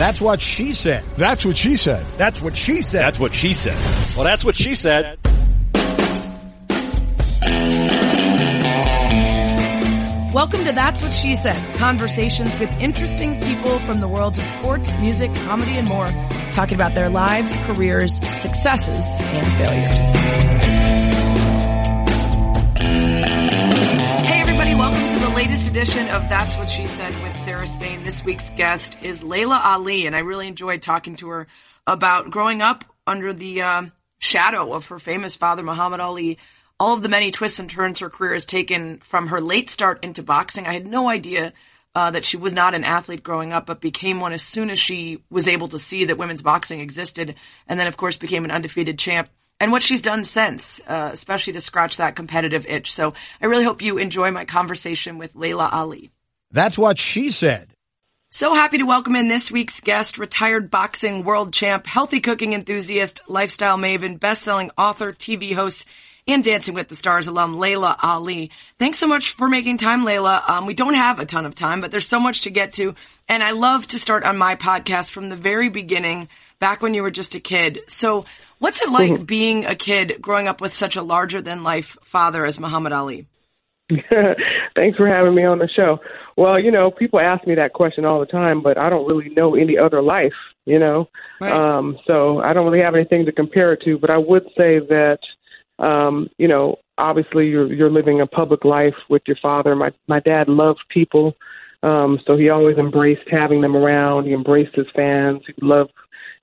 That's what she said. That's what she said. That's what she said. That's what she said. Well, that's what she said. Welcome to That's What She Said, conversations with interesting people from the worlds of sports, music, comedy, and more, talking about their lives, careers, successes, and failures. Latest edition of That's What She Said with Sarah Spain. This week's guest is Laila Ali, and I really enjoyed talking to her about growing up under the uh, shadow of her famous father, Muhammad Ali, all of the many twists and turns her career has taken from her late start into boxing. I had no idea uh, that she was not an athlete growing up, but became one as soon as she was able to see that women's boxing existed, and then of course became an undefeated champ. And what she's done since, uh, especially to scratch that competitive itch. So I really hope you enjoy my conversation with Laila Ali. That's what she said. So happy to welcome in this week's guest, retired boxing world champ, healthy cooking enthusiast, lifestyle maven, best-selling author, TV host, and Dancing with the Stars alum Laila Ali. Thanks so much for making time, Laila. Um, we don't have a ton of time, but there's so much to get to. And I love to start on my podcast from the very beginning, back when you were just a kid. So what's it like mm-hmm. being a kid growing up with such a larger than life father as Muhammad Ali? Thanks for having me on the show. Well, you know, people ask me that question all the time, but I don't really know any other life, you know. Right. Um, so I don't really have anything to compare it to, but I would say that um, you know, obviously you're you're living a public life with your father. My my dad loved people, um, so he always embraced having them around. He embraced his fans. He loved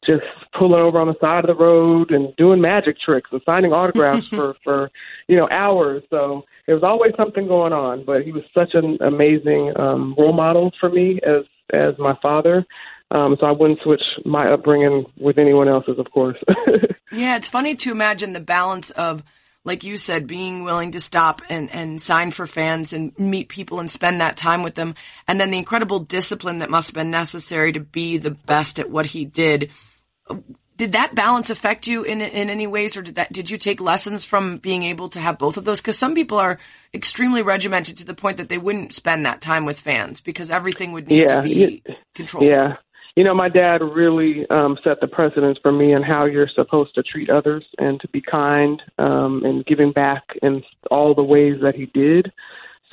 just pulling over on the side of the road and doing magic tricks and signing autographs for for you know hours. So there was always something going on. But he was such an amazing um, role model for me as as my father. Um, so I wouldn't switch my upbringing with anyone else's, of course. yeah, it's funny to imagine the balance of, like you said, being willing to stop and, and sign for fans and meet people and spend that time with them. And then the incredible discipline that must have been necessary to be the best at what he did. Did that balance affect you in in any ways, or did that did you take lessons from being able to have both of those? Because some people are extremely regimented to the point that they wouldn't spend that time with fans because everything would need yeah, to be controlled. Yeah, you know, my dad really um, set the precedence for me and how you're supposed to treat others and to be kind um, and giving back in all the ways that he did.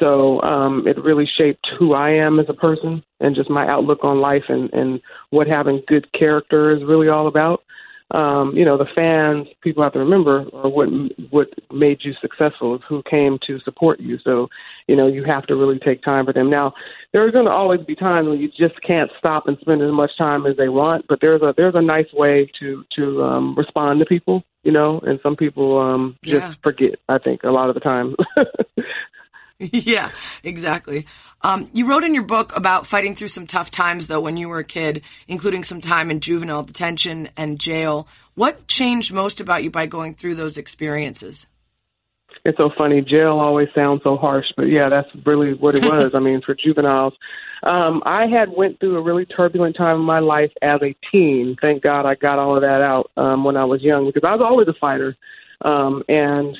So um, it really shaped who I am as a person and just my outlook on life and, and what having good character is really all about um, you know, the fans, people have to remember, are what what made you successful, is who came to support you. So, you know, you have to really take time for them. Now, there are going to always be times when you just can't stop and spend as much time as they want, but there's a there's a nice way to to um, respond to people, you know, and some people um, just yeah. forget. I think a lot of the time. yeah, exactly. Um, you wrote in your book about fighting through some tough times, though, when you were a kid, including some time in juvenile detention and jail. What changed most about you by going through those experiences? It's so funny. Jail always sounds so harsh, but yeah, that's really what it was. I mean, for juveniles, um, I had went through a really turbulent time in my life as a teen. Thank God I got all of that out um, when I was young because I was always a fighter, um, and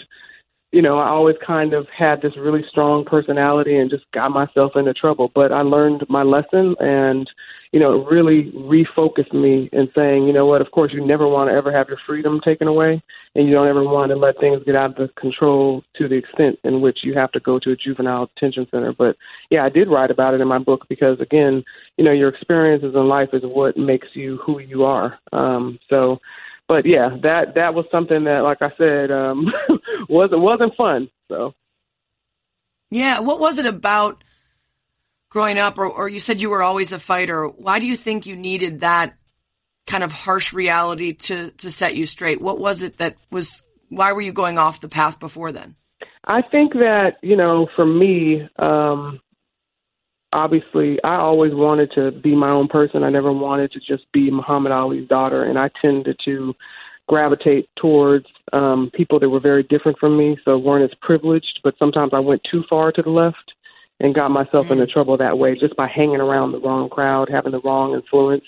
you know, I always kind of had this really strong personality and just got myself into trouble. But I learned my lesson and, you know, it really refocused me in saying, you know what, of course you never want to ever have your freedom taken away and you don't ever want to let things get out of control to the extent in which you have to go to a juvenile detention center. But yeah, I did write about it in my book because again, you know, your experiences in life is what makes you who you are. Um, so but yeah, that that was something that, like I said, um, wasn't wasn't fun. So yeah, what was it about growing up, or, or you said you were always a fighter? Why do you think you needed that kind of harsh reality to to set you straight? What was it that was? Why were you going off the path before then? I think that you know, for me, um, obviously I always wanted to be my own person. I never wanted to just be Muhammad Ali's daughter, and I tended to gravitate towards um, people that were very different from me, so weren't as privileged. But sometimes I went too far to the left and got myself mm-hmm. into trouble that way just by hanging around the wrong crowd, having the wrong influence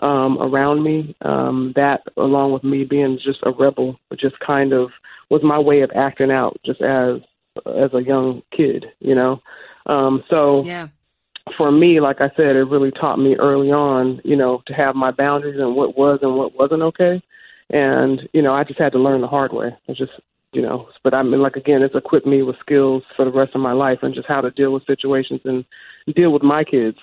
um, around me. Um, that, along with me being just a rebel, just kind of was my way of acting out, just as as a young kid, you know. Um, so yeah for me, like I said, it really taught me early on, you know, to have my boundaries and what was and what wasn't okay. And, you know, I just had to learn the hard way. It's just, you know, but I mean, like, again, it's equipped me with skills for the rest of my life and just how to deal with situations and deal with my kids.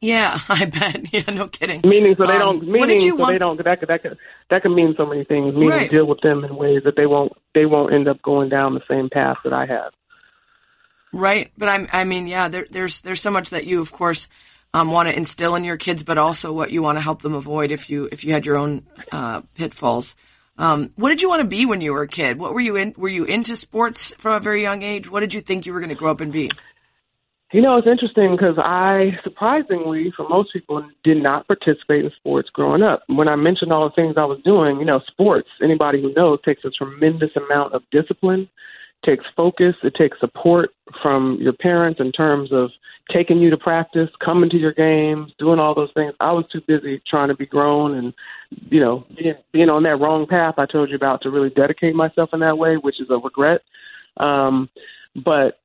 Yeah, I bet. Yeah, no kidding. Meaning, so they Um, don't. Meaning, so want- they don't. That could that could that could mean so many things. Meaning, Right. deal with them in ways that they won't they won't end up going down the same path that I have. Right, but I'm, I mean, yeah, there, there's there's so much that you, of course, um, want to instill in your kids, but also what you want to help them avoid if you if you had your own uh, pitfalls. Um, what did you want to be when you were a kid? What were you in? Were you into sports from a very young age? What did you think you were going to grow up and be? You know, it's interesting because I, surprisingly, for most people, did not participate in sports growing up. When I mentioned all the things I was doing, you know, sports, anybody who knows, takes a tremendous amount of discipline, takes focus, it takes support from your parents in terms of taking you to practice, coming to your games, doing all those things. I was too busy trying to be grown and, you know, being, being on that wrong path I told you about to really dedicate myself in that way, which is a regret. Um, but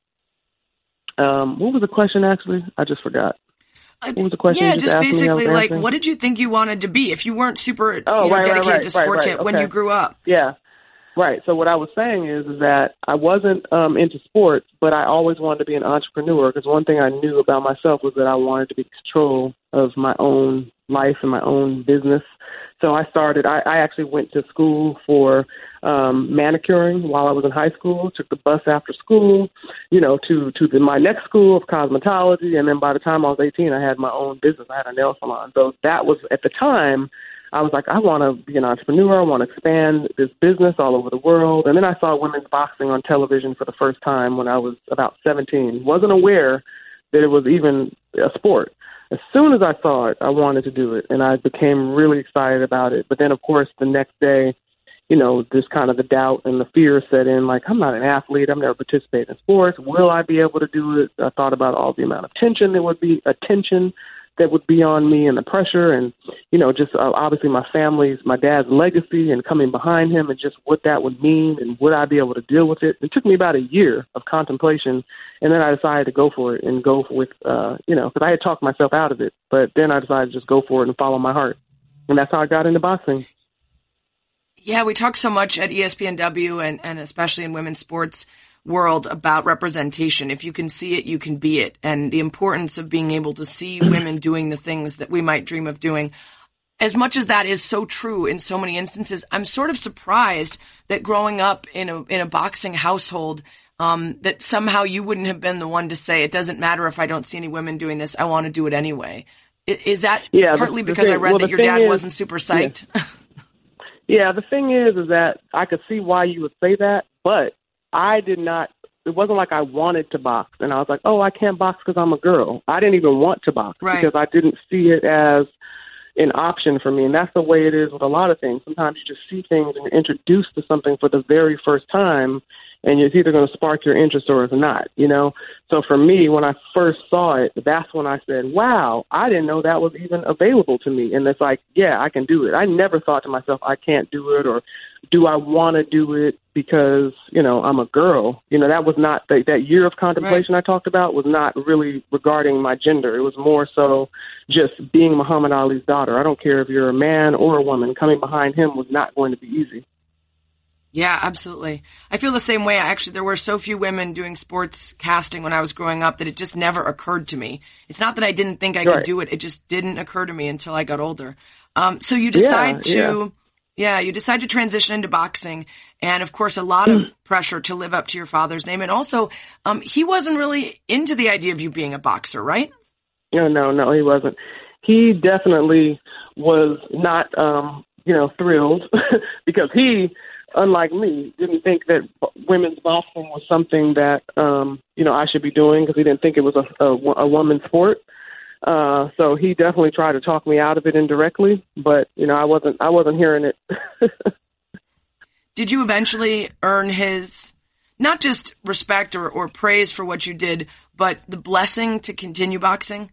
um, what was the question actually? I just forgot. Uh, What was the question Yeah, just just asked me? I was basically like, what did you think you wanted to be if you weren't super Oh, you know, right, right, dedicated right, to sports right, yet right, when you grew up? Yeah. Right. So what I was saying is, is that I wasn't um, into sports, but I always wanted to be an entrepreneur because one thing I knew about myself was that I wanted to be in control of my own life and my own business. So I started. I, I actually went to school for um, manicuring while I was in high school. Took the bus after school, you know, to to the, my next school of cosmetology, and then by the time I was 18, I had my own business. I had a nail salon. So that was at the time. I was like, I want to be an entrepreneur. I want to expand this business all over the world. And then I saw women's boxing on television for the first time when I was about 17. Wasn't aware that it was even a sport. As soon as I saw it, I wanted to do it, and I became really excited about it. But then, of course, the next day, you know, just kind of the doubt and the fear set in. Like, I'm not an athlete. I've never participated in sports. Will I be able to do it? I thought about all the amount of tension there would be attention that would be on me and the pressure and you know just uh, obviously my family's my dad's legacy and coming behind him and just what that would mean and would I be able to deal with it. It took me about a year of contemplation and then I decided to go for it and go with uh you know because I had talked myself out of it but then I decided to just go for it and follow my heart. And that's how I got into boxing. Yeah, we talk so much at ESPNW and, and especially in women's sports world about representation. If you can see it, you can be it. And the importance of being able to see women doing the things that we might dream of doing. As much as that is so true in so many instances, I'm sort of surprised that growing up in a, in a boxing household, um, that somehow you wouldn't have been the one to say, it doesn't matter if I don't see any women doing this. I want to do it anyway. Is that Yeah, partly the because I thing- read well, that your dad is- wasn't super psyched? Yeah, the thing is, is that I could see why you would say that, but I did not. It wasn't like I wanted to box, and I was like, "Oh, I can't box because I'm a girl." I didn't even want to box Right. because I didn't see it as an option for me, and that's the way it is with a lot of things. Sometimes you just see things and you're introduced to something for the very first time, and it's either going to spark your interest or it's not. You know. So for me, when I first saw it, that's when I said, "Wow, I didn't know that was even available to me." And it's like, yeah, I can do it. I never thought to myself, I can't do it, or do I want to do it because you know I'm a girl. You know, that was not that that year of contemplation I talked about was not really regarding my gender. It was more so just being Muhammad Ali's daughter. I don't care if you're a man or a woman. Coming behind him was not going to be easy. Yeah, absolutely. I feel the same way. Actually, there were so few women doing sports casting when I was growing up that it just never occurred to me. It's not that I didn't think I could do it; it just didn't occur to me until I got older. Um, so you decide Yeah, to, yeah. You decide to transition into boxing, and of course, a lot of pressure to live up to your father's name, and also, um, he wasn't really into the idea of you being a boxer, right? No, no, no, he wasn't. He definitely was not, um, you know, thrilled because he, unlike me, didn't think that women's boxing was something that, um, you know, I should be doing because he didn't think it was a, a, a woman's sport. Uh, so he definitely tried to talk me out of it indirectly, but you know, I wasn't, I wasn't hearing it. Did you eventually earn his not just respect or, or praise for what you did, but the blessing to continue boxing?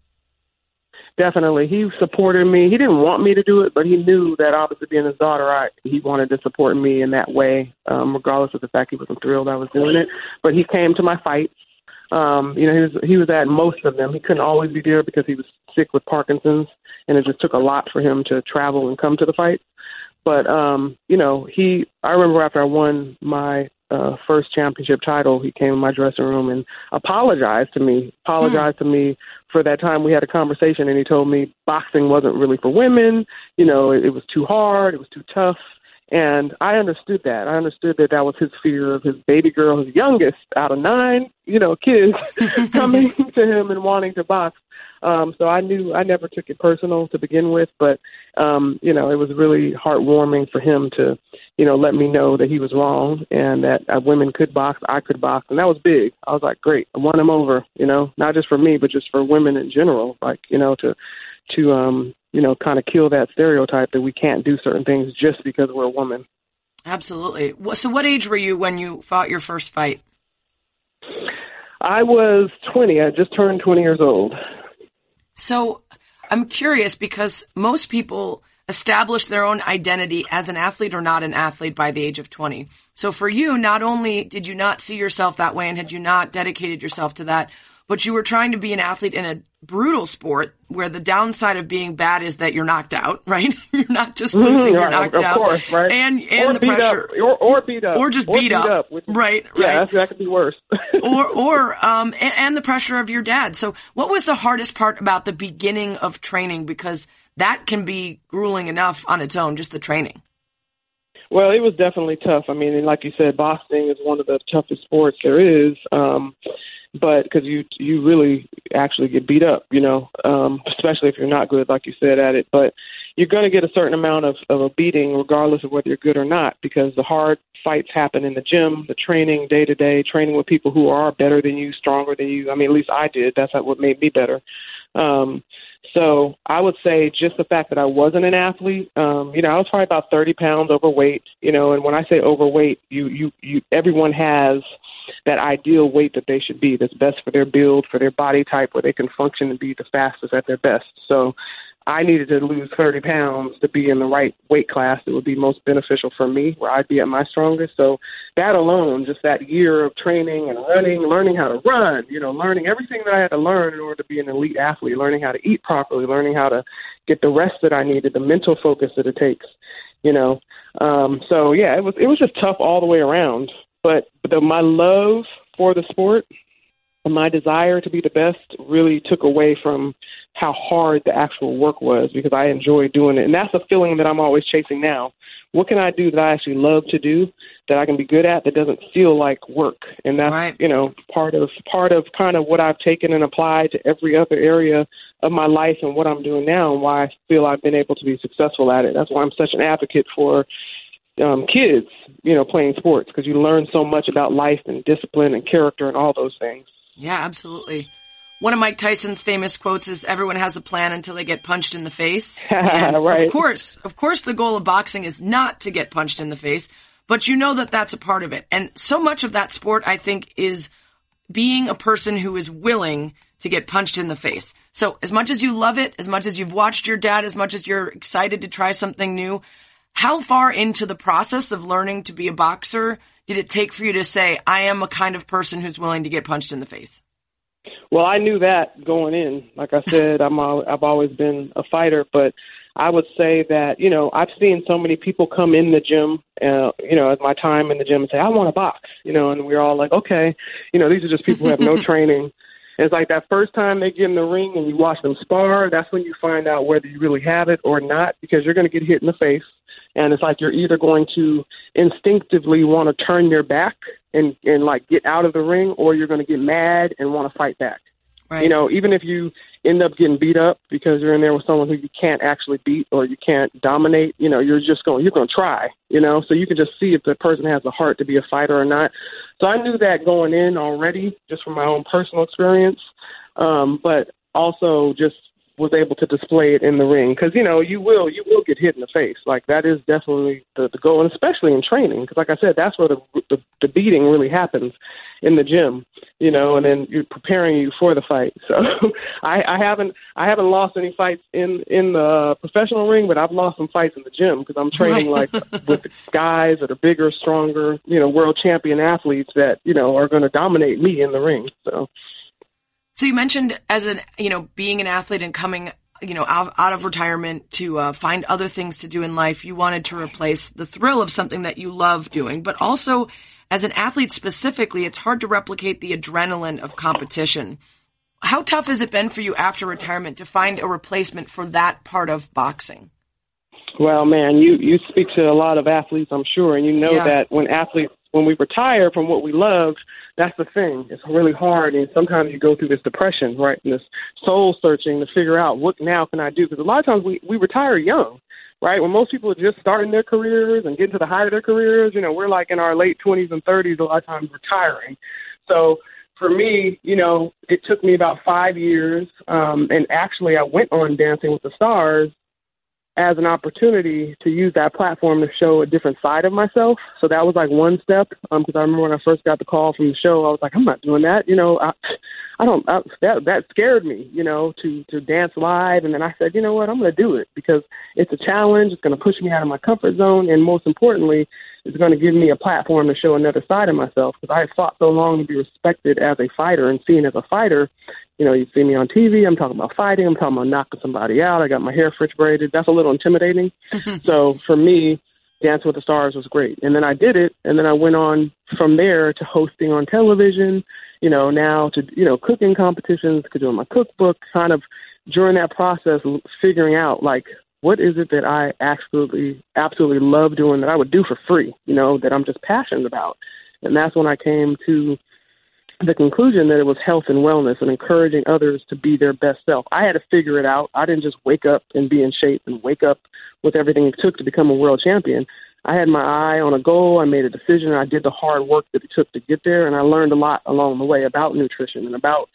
definitely he supported me he didn't want me to do it but he knew that obviously being his daughter i he wanted to support me in that way um regardless of the fact he wasn't thrilled i was doing it but he came to my fights Um, you know, he was he was at most of them. He couldn't always be there because he was sick with Parkinson's, and it just took a lot for him to travel and come to the fight. But um, you know, he I remember after I won my uh, first championship title, he came in my dressing room and apologized to me. Apologized mm. to me for that time we had a conversation, and he told me boxing wasn't really for women. You know, it, it was too hard, it was too tough. And I understood that. I understood that that was his fear of his baby girl, his youngest out of nine, you know, kids coming to him and wanting to box. Um, so I knew I never took it personal to begin with, but um, you know, it was really heartwarming for him to, you know, let me know that he was wrong and that uh, women could box, I could box, and that was big. I was like, great, I won him over, you know, not just for me, but just for women in general, like you know, to to um, you know, kind of kill that stereotype that we can't do certain things just because we're a woman. Absolutely. So, what age were you when you fought your first fight? I was 20. I just turned 20 years old. So I'm curious because most people establish their own identity as an athlete or not an athlete by the age of 20. So for you, not only did you not see yourself that way and had you not dedicated yourself to that, but you were trying to be an athlete in a brutal sport where the downside of being bad is that you're knocked out, right? you're not just losing, mm-hmm, you're knocked of out. Course, right? And and or the pressure up, or, or beat up. Or just or beat, up. up right, yeah, right. that could be worse. or or um and, and the pressure of your dad. So what was the hardest part about the beginning of training because that can be grueling enough on its own, just the training. Well, it was definitely tough. I mean, like you said, boxing is one of the toughest sports there is. Um, but because you you really actually get beat up, you know, um, especially if you're not good, like you said, at it. But you're going to get a certain amount of, of a beating, regardless of whether you're good or not, because the hard fights happen in the gym, the training day to day, training with people who are better than you, stronger than you. I mean, at least I did. That's what made me better. Um, so I would say just the fact that I wasn't an athlete, um, you know, I was probably about 30 pounds overweight, you know, and when I say overweight, you, you, you, everyone has that ideal weight that they should be that's best for their build, for their body type, where they can function and be the fastest at their best. So I needed to lose 30 pounds to be in the right weight class that would be most beneficial for me, where I'd be at my strongest. So that alone, just that year of training and running, learning how to run, you know, learning everything that I had to learn in order to be an elite athlete, learning how to eat properly, learning how to get the rest that I needed, the mental focus that it takes, you know. Um, so yeah, it was it was just tough all the way around. But the, my love for the sport and my desire to be the best really took away from how hard the actual work was because I enjoy doing it. And that's a feeling that I'm always chasing now. What can I do that I actually love to do that I can be good at that doesn't feel like work? And that's, right. you know, part of part of kind of what I've taken and applied to every other area of my life and what I'm doing now and why I feel I've been able to be successful at it. That's why I'm such an advocate for um, kids, you know, playing sports because you learn so much about life and discipline and character and all those things. Yeah, absolutely. One of Mike Tyson's famous quotes is everyone has a plan until they get punched in the face. right. Of course, of course the goal of boxing is not to get punched in the face, but you know that that's a part of it. And so much of that sport, I think, is being a person who is willing to get punched in the face. So as much as you love it, as much as you've watched your dad, as much as you're excited to try something new, how far into the process of learning to be a boxer did it take for you to say, I am a kind of person who's willing to get punched in the face? Well, I knew that going in. Like I said, I'm all, I've always been a fighter, but I would say that you know I've seen so many people come in the gym, uh, you know, at my time in the gym and say I want to box, you know, and we're all like, okay, you know, these are just people who have no training. And it's like that first time they get in the ring and you watch them spar, that's when you find out whether you really have it or not, because you're going to get hit in the face and it's like you're either going to instinctively want to turn your back and and like get out of the ring or you're going to get mad and want to fight back. Right. you know even if you end up getting beat up because you're in there with someone who you can't actually beat or you can't dominate you know you're just going you're going to try you know? So you can just see if the person has the heart to be a fighter or not. So i knew that going in already just from my own personal experience. Um but also just was able to display it in the ring. Because you know you will you will get hit in the face. Like that is definitely the, the goal and especially in training because like I said that's where the, the the beating really happens in the gym you know and then you're preparing you for the fight. So I, I haven't I haven't lost any fights in in the uh, professional ring but I've lost some fights in the gym because I'm training like with guys that are bigger stronger you know world champion athletes that you know are going to dominate me in the ring so. So you mentioned as an, you know, being an athlete and coming, you know, out, out of retirement to uh, find other things to do in life, you wanted to replace the thrill of something that you love doing, but also as an athlete specifically, it's hard to replicate the adrenaline of competition. How tough has it been for you after retirement to find a replacement for that part of boxing? Well, man, you you speak to a lot of athletes, I'm sure, and you know Yeah. that when athletes when we retire from what we love, that's the thing. It's really hard, and sometimes you go through this depression, right, and this soul searching to figure out what now can I do? Because a lot of times we we retire young, right? When most people are just starting their careers and getting to the height of their careers, you know, we're like in our late 20s and 30s a lot of times retiring. So for me, you know, it took me about five years, um, and actually I went on Dancing with the Stars as an opportunity to use that platform to show a different side of myself. So that was like one step. Um, because I remember when I first got the call from the show, I was like, I'm not doing that. You know, I, I don't. I, that that scared me. You know, to to dance live, and then I said, you know what, I'm going to do it because it's a challenge. It's going to push me out of my comfort zone, and most importantly, it's going to give me a platform to show another side of myself. Because I had fought so long to be respected as a fighter and seen as a fighter. You know, you see me on TV. I'm talking about fighting. I'm talking about knocking somebody out. I got my hair French braided. That's a little intimidating. so for me, Dance with the Stars was great. And then I did it, and then I went on from there to hosting on television. You know, now to you know cooking competitions, to doing my cookbook. Kind of during that process, figuring out like what is it that I absolutely absolutely love doing that I would do for free. You know, that I'm just passionate about. And that's when I came to the conclusion that it was health and wellness and encouraging others to be their best self. I had to figure it out. I didn't just wake up and be in shape and wake up with everything it took to become a world champion. I had my eye on a goal. I made a decision. I did the hard work that it took to get there, and I learned a lot along the way about nutrition and about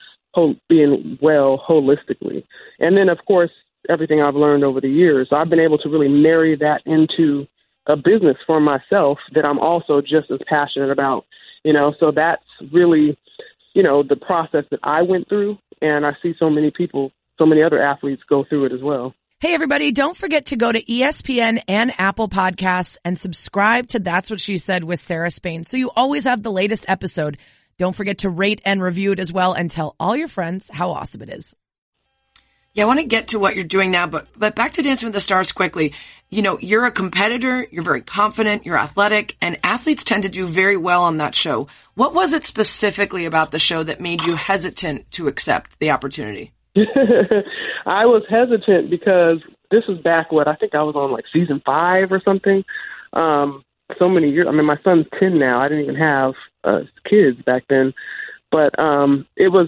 being well holistically. And then, of course, everything I've learned over the years. I've been able to really marry that into a business for myself that I'm also just as passionate about. You know, so that's really, you know, the process that I went through, and I see so many people, so many other athletes go through it as well. Hey everybody, don't forget to go to ESPN and Apple Podcasts and subscribe to That's What She Said with Sarah Spain so you always have the latest episode. Don't forget to rate and review it as well and tell all your friends how awesome it is. Yeah, I want to get to what you're doing now, but but back to Dancing with the Stars quickly. You know, you're a competitor, you're very confident, you're athletic, and athletes tend to do very well on that show. What was it specifically about the show that made you hesitant to accept the opportunity? I was hesitant because this was back what I think I was on like season five or something. Um, so many years. I mean, my son's ten now. I didn't even have uh, kids back then, but um, it was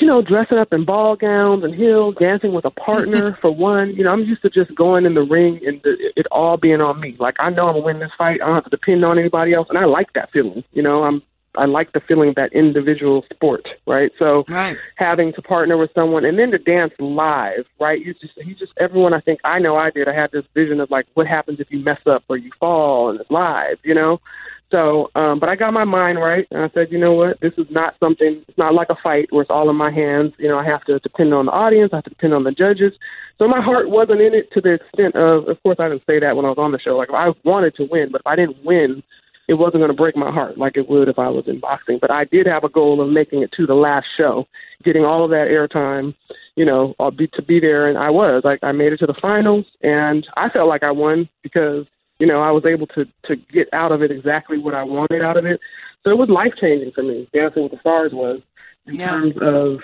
you know, dressing up in ball gowns and heels, dancing with a partner for one. You know, I'm used to just going in the ring and the, it all being on me. Like I know I'm gonna win this fight. I don't have to depend on anybody else, and I like that feeling. You know, I'm I like the feeling of that individual sport, right? So Right. having to partner with someone and then to dance live, right? You just you just everyone I think I know I did. I had this vision of like what happens if you mess up or you fall and it's live, you know. So, um, but I got my mind right, and I said, you know what, this is not something. It's not like a fight where it's all in my hands. You know, I have to depend on the audience. I have to depend on the judges. So my heart wasn't in it to the extent of. Of course, I didn't say that when I was on the show. Like I wanted to win, but if I didn't win, it wasn't going to break my heart like it would if I was in boxing. But I did have a goal of making it to the last show, getting all of that airtime, you know, I'll be to be there, and I was. Like I made it to the finals, and I felt like I won because you know I was able to to get out of it exactly what I wanted out of it. So it was life changing for me. Dancing with the Stars was in Yeah. terms of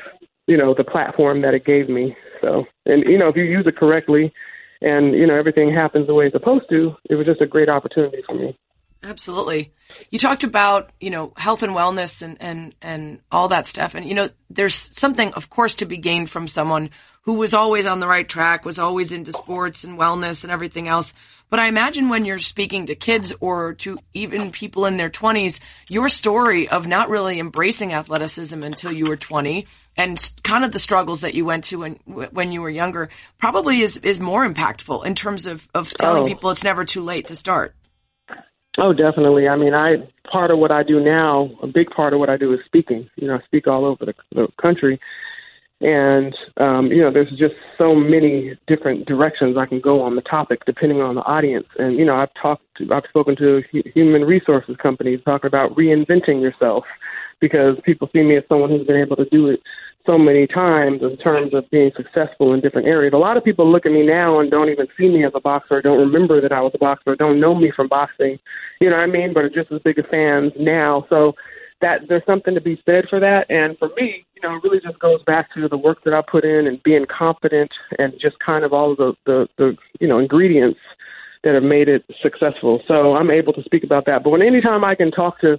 you know the platform that it gave me. So and you know if you use it correctly, and you know everything happens the way it's supposed to, it was just a great opportunity for me. Absolutely. You talked about, you know, health and wellness and, and, and all that stuff. And, you know, there's something, of course, to be gained from someone who was always on the right track, was always into sports and wellness and everything else. But I imagine when you're speaking to kids or to even people in their 20s, your story of not really embracing athleticism until you were 20 and kind of the struggles that you went to when, when you were younger probably is, is more impactful in terms of, of telling Oh. people it's never too late to start. Oh, definitely. I mean, I part of what I do now, a big part of what I do is speaking. You know, I speak all over the, the country, and um, you know, there's just so many different directions I can go on the topic depending on the audience. And you know, I've talked, to, I've spoken to human resources companies talking about reinventing yourself because people see me as someone who's been able to do it so many times in terms of being successful in different areas. A lot of people look at me now and don't even see me as a boxer, don't remember that I was a boxer, don't know me from boxing, you know what I mean, but are just as big a fans now. So that there's something to be said for that. And for me, you know, it really just goes back to the work that I put in and being confident and just kind of all of the, the, the you know, ingredients that have made it successful. So I'm able to speak about that. But when anytime I can talk to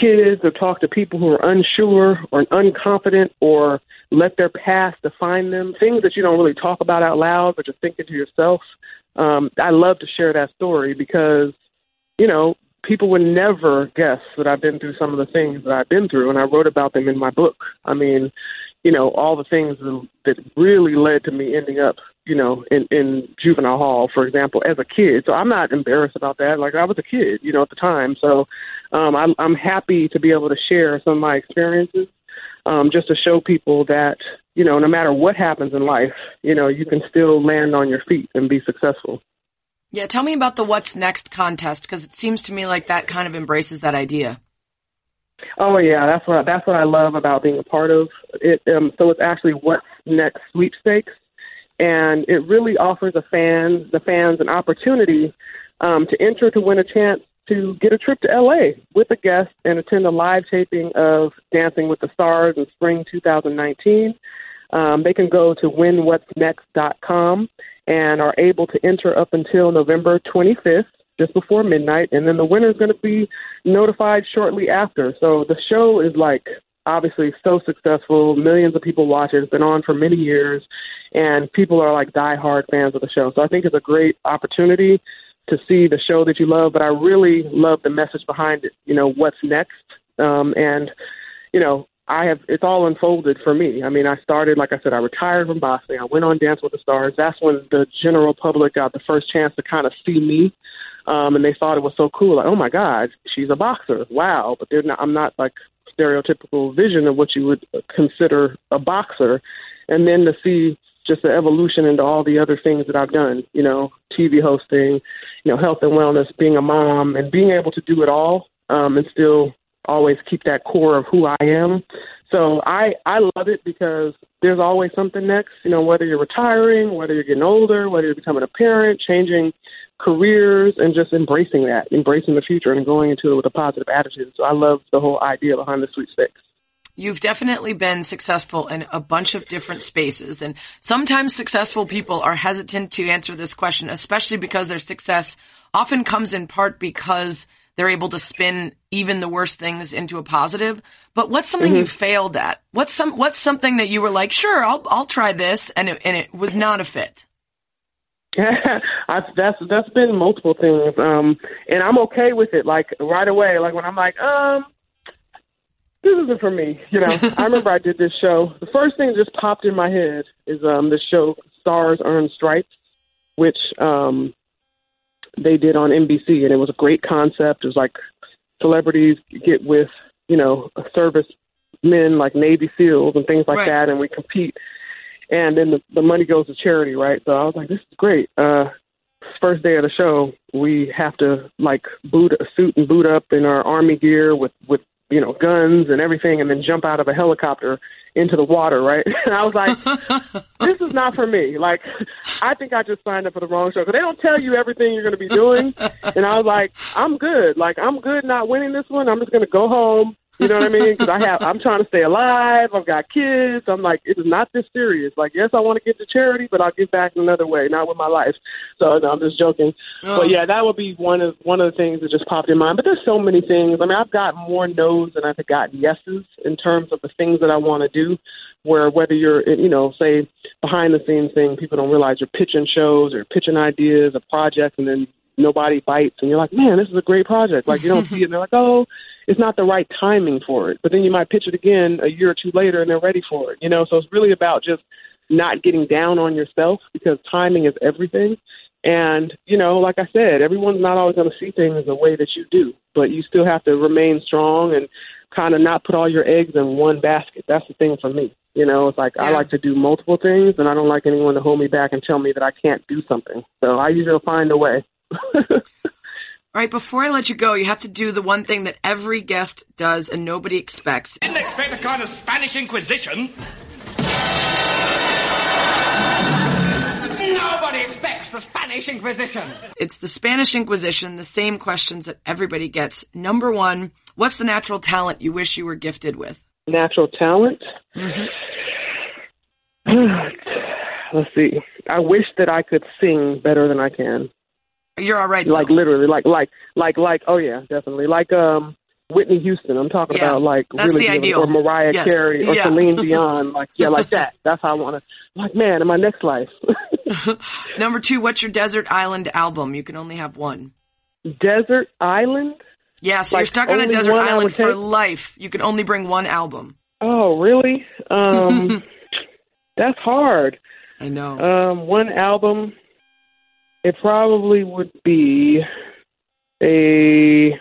kids or talk to people who are unsure or unconfident or let their past define them, things that you don't really talk about out loud but you're thinking to yourself. Um, I love to share that story because, you know, people would never guess that I've been through some of the things that I've been through, and I wrote about them in my book. I mean, you know, all the things that really led to me ending up, you know, in, in juvenile hall, for example, as a kid. So I'm not embarrassed about that. Like I was a kid, you know, at the time. So um, I'm, I'm happy to be able to share some of my experiences, um, just to show people that, you know, no matter what happens in life, you know, you can still land on your feet and be successful. Yeah, tell me about the What's Next contest because it seems to me like that kind of embraces that idea. Oh yeah, that's what that's what I love about being a part of it. Um, so it's actually what's next sweepstakes, and it really offers a fan the fans an opportunity um, to enter to win a chance to get a trip to LA with a guest and attend a live taping of Dancing with the Stars in spring 2019. Um, they can go to winwhat'snext.com and are able to enter up until November 25th just before midnight, and then the winner is going to be notified shortly after. So the show is like obviously so successful. Millions of people watch it. It's been on for many years, and people are like diehard fans of the show. So I think it's a great opportunity to see the show that you love. But I really love the message behind it. You know, what's next? Um, and you know, I have it's all unfolded for me. I mean, I started like I said, I retired from boxing. I went on Dance with the Stars. That's when the general public got the first chance to kind of see me. Um, and they thought it was so cool, like, oh my God, she's a boxer, wow! But they're not. I'm not like stereotypical vision of what you would consider a boxer. And then to see just the evolution into all the other things that I've done, you know, TV hosting, you know, health and wellness, being a mom, and being able to do it all um, and still always keep that core of who I am. So I I love it because there's always something next. You know, whether you're retiring, whether you're getting older, whether you're becoming a parent, changing careers, and just embracing that, embracing the future, and going into it with a positive attitude. So I love the whole idea behind the sweepstakes. You've definitely been successful in a bunch of different spaces. And sometimes successful people are hesitant to answer this question, especially because their success often comes in part because they're able to spin even the worst things into a positive. But what's something Mm-hmm. you failed at? What's some, what's something that you were like, sure, I'll, I'll try this. And it, and it was not a fit. I, that's that's been multiple things, um, and I'm okay with it. Like right away, like when I'm like, um, this isn't for me. You know, I remember I did this show. The first thing that just popped in my head is um, this show, Stars Earn Stripes, which um, they did on NBC, and it was a great concept. It was like celebrities get with, you know, service men like Navy SEALs and things like Right. that, and we compete. And then the, the money goes to charity, right? So I was like, this is great. Uh, first day of the show, we have to like boot a suit and boot up in our army gear with with you know guns and everything, and then jump out of a helicopter into the water, right? And I was like, this is not for me. Like, I think I just signed up for the wrong show because they don't tell you everything you're going to be doing. And I was like, I'm good. Like, I'm good not winning this one. I'm just going to go home, You know what I mean? Because I have, I'm trying to stay alive. I've got kids. I'm like, it is not this serious. Like, yes, I want to give to charity, but I'll give back in another way, not with my life. So no, I'm just joking. Oh. But yeah, that would be one of one of the things that just popped in mind. But there's so many things. I mean, I've got more no's than I've got yeses in terms of the things that I want to do. Where whether you're, eh, you know, say behind the scenes thing, people don't realize you're pitching shows or pitching ideas, a project, and then nobody bites, and you're like, man, this is a great project. Like you don't see it, and they're like, oh, it's not the right timing for it. But then you might pitch it again a year or two later, and they're ready for it. You know, so it's really about just not getting down on yourself because timing is everything. And you know, like I said, everyone's not always going to see things the way that you do, but you still have to remain strong and kind of not put all your eggs in one basket. That's the thing for me. You know, it's like I like to do multiple things, and I don't like anyone to hold me back and tell me that I can't do something. So I usually find a way. All right, before I let you go, you have to do the one thing that every guest does and nobody expects. Didn't expect a kind of Spanish Inquisition. Nobody expects the Spanish Inquisition. It's the Spanish Inquisition, the same questions that everybody gets. Number one, what's the natural talent you wish you were gifted with? natural talent. Mm-hmm. Let's see. I wish that I could sing better than I can. You're all right. though. Like literally, like like like like. Oh yeah, definitely. Like um Whitney Houston. I'm talking Yeah, about like really the giving- ideal. or Mariah Yes. Carey or Yeah. Celine Dion. Like yeah, like that. That's how I want to. Like man, in my next life, Number two, what's your desert island album? You can only have one. desert island. Yeah, so you're stuck on a desert island for life. You can only bring one album. Oh really? Um, that's hard. I know. Um, one album, it probably would be a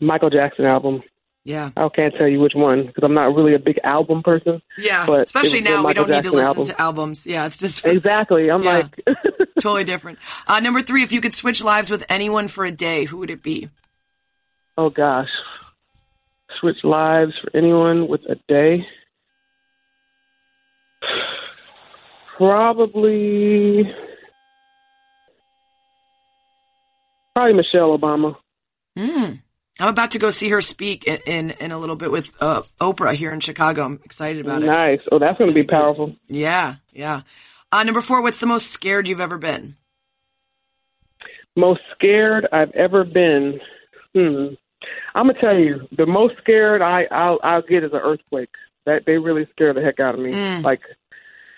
Michael Jackson album. yeah. I can't tell you which one because I'm not really a big album person. Yeah. but Especially it was a now, we don't need to listen album. to albums. Yeah, it's just Exactly. I'm Yeah. like, totally different. Uh, number three, if you could switch lives with anyone for a day, who would it be? oh gosh, switch lives for anyone with a day. Probably, probably Michelle Obama. Mm. I'm about to go see her speak in in, in a little bit with uh, Oprah here in Chicago. I'm excited about it. Nice. Oh, that's going to be powerful. Yeah, yeah. Uh, number four, what's the most scared you've ever been? Most scared I've ever been. Hmm. I'm gonna tell you, the most scared I I'll, I'll get is an earthquake. That they really scare the heck out of me. Mm. Like,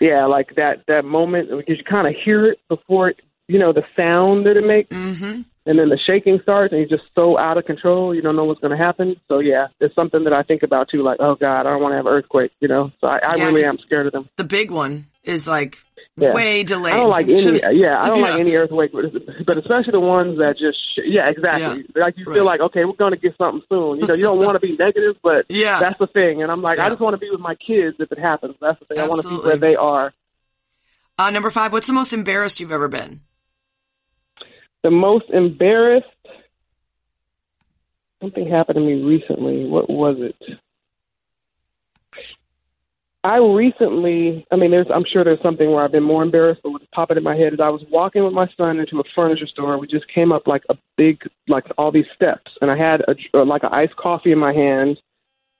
yeah, like that that moment because you kind of hear it before it, you know the sound that it makes, Mm-hmm. And then the shaking starts, and you're just so out of control. You don't know what's going to happen. So yeah, it's something that I think about too. Like, oh God, I don't want to have an earthquake. You know, so I, I Yeah, really am scared of them. The big one is like Yeah. way delayed. I don't like any. Should- Yeah, I don't Yeah. like any earthquake, but, but especially the ones that just. sh- Yeah, exactly. Like you Right. feel like okay, we're going to get something soon. You know, you don't want to be negative, but Yeah. that's the thing. And I'm like, Yeah. I just want to be with my kids if it happens. That's the thing. I want to be where they are. Uh, number five, what's the most embarrassed you've ever been? The most embarrassed. Something happened to me recently. What was it? I recently, I mean, there's, I'm sure there's something where I've been more embarrassed, but what's popping in my head is I was walking with my son into a furniture store. We just came up like a big, like all these steps, and I had a, like an iced coffee in my hand,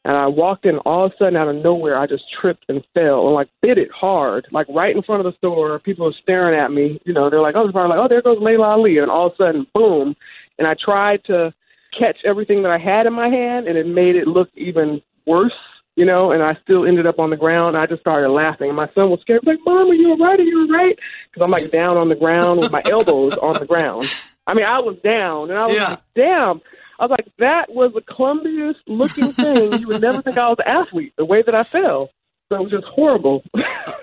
and I walked in. All of a sudden, out of nowhere, I just tripped and fell and like bit it hard, like right in front of the store. People were staring at me. You know, they're like, oh, they're probably like, oh, there goes Laila Ali, and all of a sudden, boom, and I tried to catch everything that I had in my hand, and it made it look even worse you know, and I still ended up on the ground. I just started laughing, and my son was scared. He was like, "Mom, are you all right? Are you all right?" Because I'm like down on the ground with my elbows on the ground. I mean, I was down, and I was Yeah. like, "Damn!" I was like, "That was the clumsiest looking thing. you would never think I was an athlete. The way that I fell, so it was just horrible."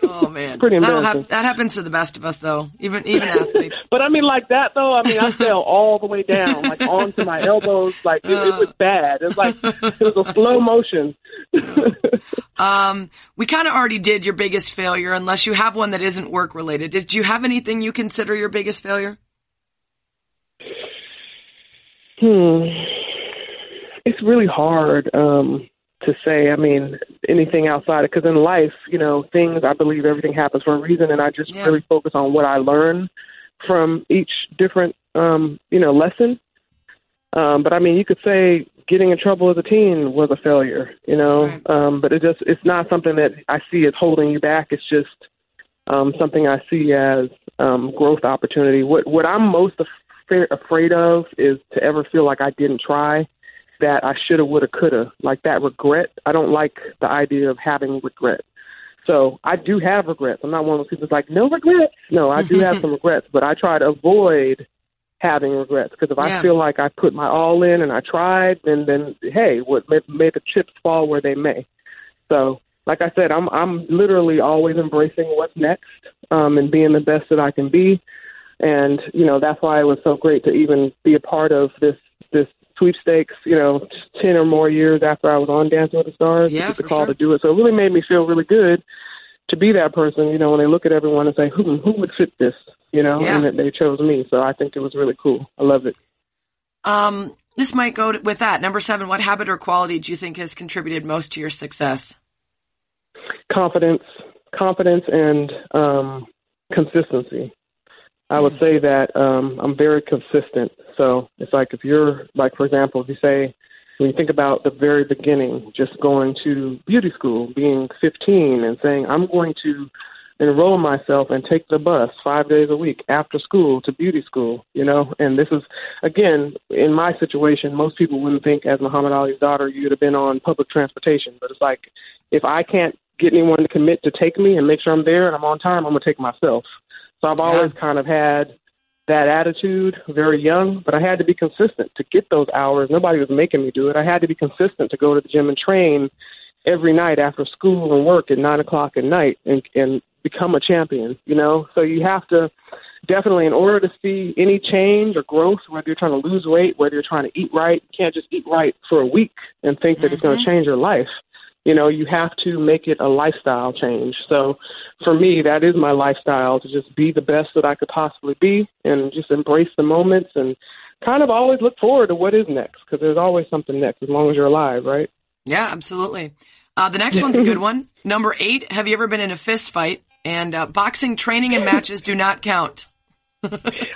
Oh man, Pretty That'll embarrassing. hap- that happens to the best of us, though. Even even athletes. But I mean, like that though. I mean, I fell all the way down, like onto my elbows. Like it, it was bad. It was like it was a slow motion. Um, we kind of already did your biggest failure, unless you have one that isn't work related. Is, do you have anything you consider your biggest failure? Hmm. It's really hard um, to say. I mean, anything outside it because in life, you know, things. I believe everything happens for a reason, and I just Yeah. really focus on what I learn from each different, um, you know, lesson. Um, but I mean, you could say getting in trouble as a teen was a failure, you know. Right. Um, but it just it's not something that I see as holding you back. It's just um, something I see as um, growth opportunity. What what I'm most af- afraid of is to ever feel like I didn't try, that I shoulda, woulda, coulda, like that regret. I don't like the idea of having regret. So I do have regrets. I'm not one of those people that's like no regrets. No, I do have some regrets, but I try to avoid having regrets because if Yeah. I feel like I put my all in and I tried, then then hey, what may, may the chips fall where they may. So, like I said, I'm I'm literally always embracing what's next um, and being the best that I can be, and you know that's why it was so great to even be a part of this this sweepstakes. You know, ten or more years after I was on Dancing with the Stars, Yeah, to get the call sure. to do it. So it really made me feel really good to be that person. You know, when they look at everyone and say, "Who who would fit this?" You know, Yeah. and that they chose me. So I think it was really cool. I love it. Um, this might go to, with that. Number seven, what habit or quality do you think has contributed most to your success? confidence, confidence, and um, consistency. I would say that um, I'm very consistent. So it's like if you're like, for example, if you say when you think about the very beginning, just going to beauty school, being 15, and saying I'm going to enroll myself and take the bus five days a week after school to beauty school, you know. And this is again in my situation, most people wouldn't think as Muhammad Ali's daughter you'd have been on public transportation, but it's like if I can't get anyone to commit to take me and make sure I'm there and I'm on time, I'm gonna take myself. So I've always kind of had that attitude very young, but I had to be consistent to get those hours. Nobody was making me do it. I had to be consistent to go to the gym and train every night after school and work at nine o'clock at night and and become a champion, you know? So you have to definitely in order to see any change or growth, whether you're trying to lose weight, whether you're trying to eat right, you can't just eat right for a week and think that it's going to mm-hmm. change your life. You know, you have to make it a lifestyle change. So for me, that is my lifestyle to just be the best that I could possibly be and just embrace the moments and kind of always look forward to what is next because there's always something next as long as you're alive, right? Yeah, absolutely. Uh, the next one's a good one. Number eight, have you ever been in a fist fight? And uh, boxing training and matches do not count.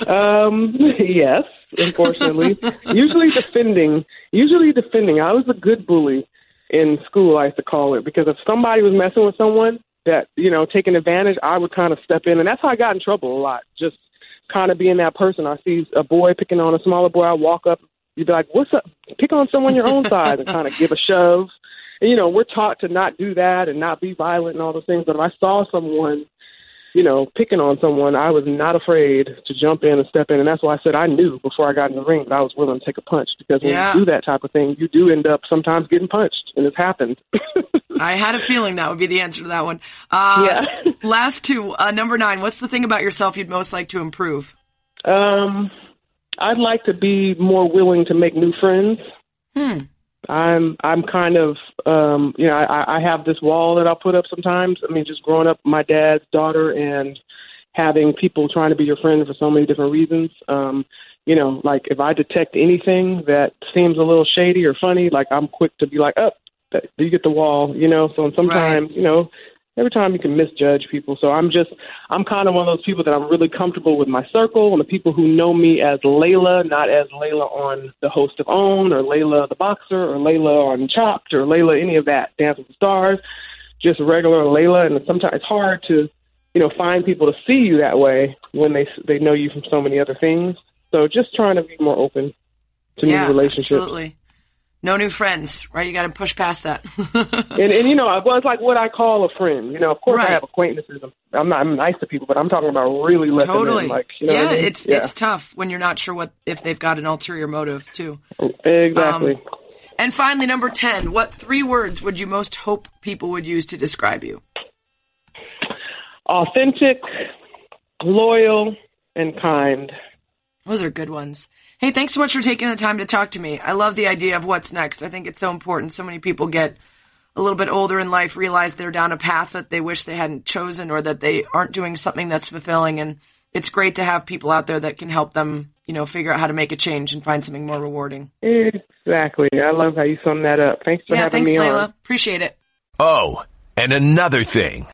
Um, yes, unfortunately. usually defending. Usually defending. I was a good bully in school, I used to call it, because if somebody was messing with someone that, you know, taking advantage, I would kind of step in. And that's how I got in trouble a lot. Just kind of being that person. I see a boy picking on a smaller boy, I walk up, you'd be like, what's up? Pick on someone your own size and kind of give a shove. And, you know, we're taught to not do that and not be violent and all those things. But if I saw someone you know, picking on someone, I was not afraid to jump in and step in. And that's why I said I knew before I got in the ring that I was willing to take a punch because when Yeah. you do that type of thing, you do end up sometimes getting punched, and it's happened. I had a feeling that would be the answer to that one. Uh, Yeah. last two, uh, number nine, what's the thing about yourself you'd most like to improve? um, I'd like to be more willing to make new friends. Hmm. I'm I'm kind of um you know I I have this wall that I'll put up sometimes. I mean just growing up my dad's daughter and having people trying to be your friend for so many different reasons. Um you know like if I detect anything that seems a little shady or funny like I'm quick to be like up oh, you get the wall you know so sometimes you know every time you can misjudge people. So I'm just, I'm kind of one of those people that I'm really comfortable with my circle and the people who know me as Laila, not as Laila on the host of OWN or Laila the boxer or Laila on Chopped or Laila any of that, Dance with the Stars, just regular Laila. And sometimes it's hard to, you know, find people to see you that way when they they know you from so many other things. So just trying to be more open to yeah, new relationships. absolutely. No new friends, right? You got to push past that. And, and you know, well, it's like what I call a friend. You know, of course Right. I have acquaintances. I'm not I'm nice to people, but I'm talking about really letting totally. like you know yeah, I mean? it's yeah, it's tough when you're not sure what if they've got an ulterior motive too. exactly. Um, And finally, number ten, what three words would you most hope people would use to describe you? Authentic, loyal, and kind. Those are good ones. Hey, thanks so much for taking the time to talk to me. I love the idea of what's next. I think it's so important. So many people get a little bit older in life, realize they're down a path that they wish they hadn't chosen or that they aren't doing something that's fulfilling. And it's great to have people out there that can help them, you know, figure out how to make a change and find something more rewarding. Exactly. I love how you sum that up. Thanks for yeah, having thanks, me Laila. on. Appreciate it. Oh, and another thing.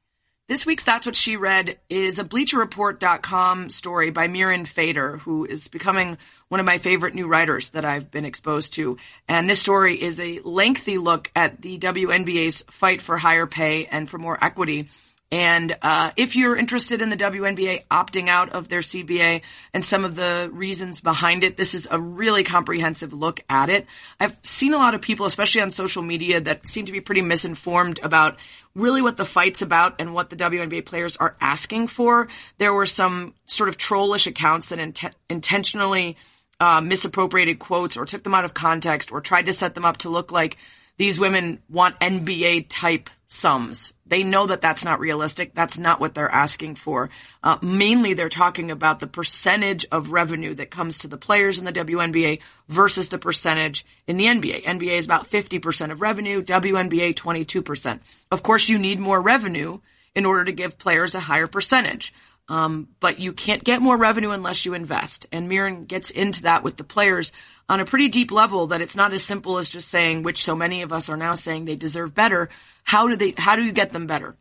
This week's That's What She Read is a BleacherReport.com story by Mirin Fader, who is becoming one of my favorite new writers that I've been exposed to. And this story is a lengthy look at the WNBA's fight for higher pay and for more equity and uh, if you're interested in the WNBA opting out of their CBA and some of the reasons behind it, this is a really comprehensive look at it. I've seen a lot of people, especially on social media, that seem to be pretty misinformed about really what the fight's about and what the WNBA players are asking for. There were some sort of trollish accounts that int- intentionally uh, misappropriated quotes or took them out of context or tried to set them up to look like these women want NBA type sums. They know that that's not realistic. That's not what they're asking for. Uh, mainly, they're talking about the percentage of revenue that comes to the players in the WNBA versus the percentage in the NBA. NBA is about 50% of revenue, WNBA 22%. Of course, you need more revenue in order to give players a higher percentage. Um, but you can't get more revenue unless you invest. And Mirin gets into that with the players on a pretty deep level that it's not as simple as just saying, which so many of us are now saying they deserve better. How do they, how do you get them better?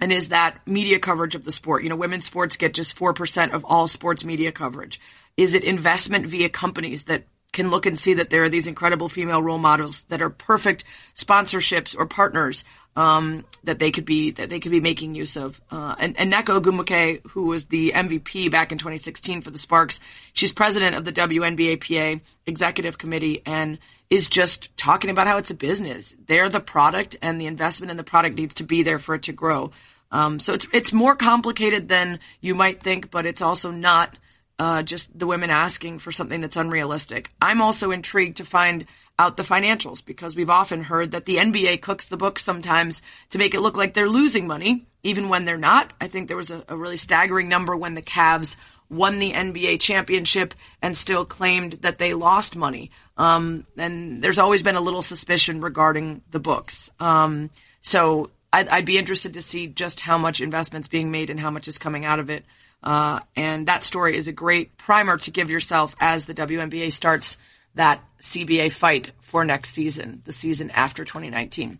And is that media coverage of the sport? You know, women's sports get just 4% of all sports media coverage. Is it investment via companies that can look and see that there are these incredible female role models that are perfect sponsorships or partners um, that they could be that they could be making use of. Uh, and, and Nneka Ogwumike, who was the MVP back in 2016 for the Sparks, she's president of the WNBAPA executive committee and is just talking about how it's a business. They're the product, and the investment in the product needs to be there for it to grow. Um, so it's it's more complicated than you might think, but it's also not. Uh, just the women asking for something that's unrealistic. I'm also intrigued to find out the financials because we've often heard that the NBA cooks the books sometimes to make it look like they're losing money, even when they're not. I think there was a, a really staggering number when the Cavs won the NBA championship and still claimed that they lost money. Um, and there's always been a little suspicion regarding the books. Um, so I'd, I'd, be interested to see just how much investment's being made and how much is coming out of it. Uh, and that story is a great primer to give yourself as the WNBA starts that CBA fight for next season, the season after 2019.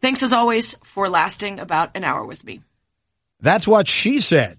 Thanks as always for lasting about an hour with me. That's what she said.